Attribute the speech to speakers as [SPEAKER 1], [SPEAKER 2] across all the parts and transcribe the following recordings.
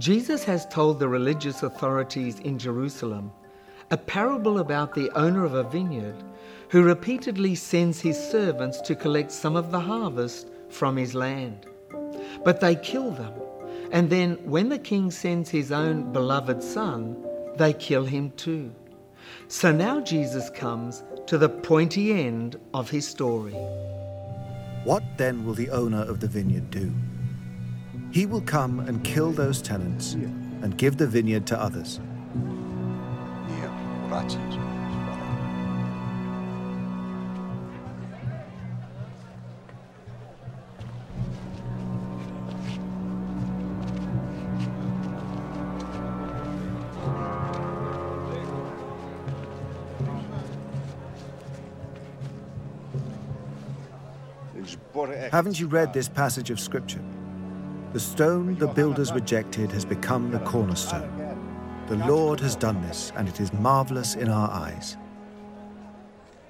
[SPEAKER 1] Jesus has told the religious authorities in Jerusalem a parable about the owner of a vineyard who repeatedly sends his servants to collect some of the harvest from his land. But they kill them, and then when the king sends his own beloved son, they kill him too. So now Jesus comes to the pointy end of his story.
[SPEAKER 2] What then will the owner of the vineyard do? He will come and kill those tenants and give the vineyard to others. Haven't you read this passage of Scripture? The stone the builders rejected has become the cornerstone. The Lord has done this, and it is marvelous in our eyes.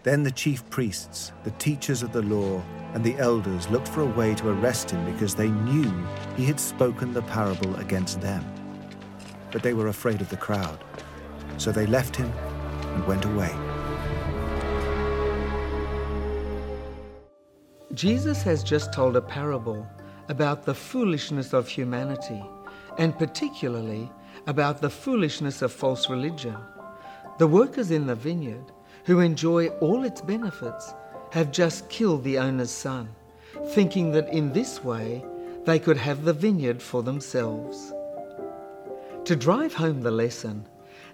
[SPEAKER 2] Then the chief priests, the teachers of the law, and the elders looked for a way to arrest him because they knew he had spoken the parable against them. But they were afraid of the crowd. So they left him and went away.
[SPEAKER 1] Jesus has just told a parable about the foolishness of humanity, and particularly about the foolishness of false religion. The workers in the vineyard, who enjoy all its benefits, have just killed the owner's son, thinking that in this way they could have the vineyard for themselves. To drive home the lesson,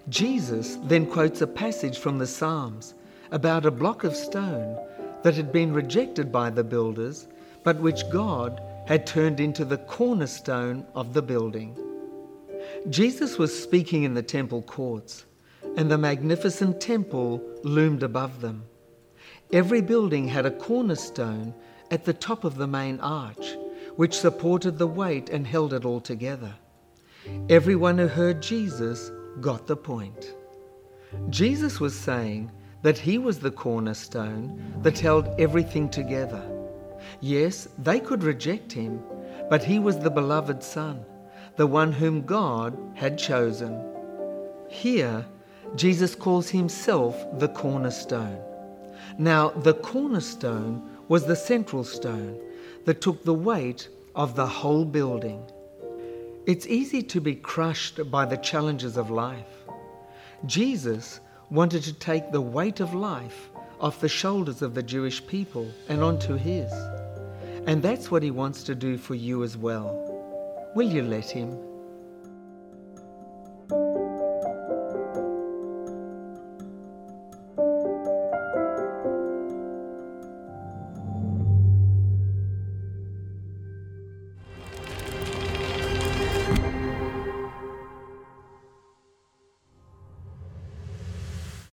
[SPEAKER 1] Jesus then quotes a passage from the Psalms about a block of stone that had been rejected by the builders, but which God had turned into the cornerstone of the building. Jesus was speaking in the temple courts, and the magnificent temple loomed above them. Every building had a cornerstone at the top of the main arch, which supported the weight and held it all together. Everyone who heard Jesus got the point. Jesus was saying that he was the cornerstone that held everything together. Yes, they could reject him, but he was the beloved Son, the one whom God had chosen. Here, Jesus calls himself the cornerstone. Now, the cornerstone was the central stone that took the weight of the whole building. It's easy to be crushed by the challenges of life. Jesus wanted to take the weight of life off the shoulders of the Jewish people and onto his. And that's what he wants to do for you as well. Will you let him?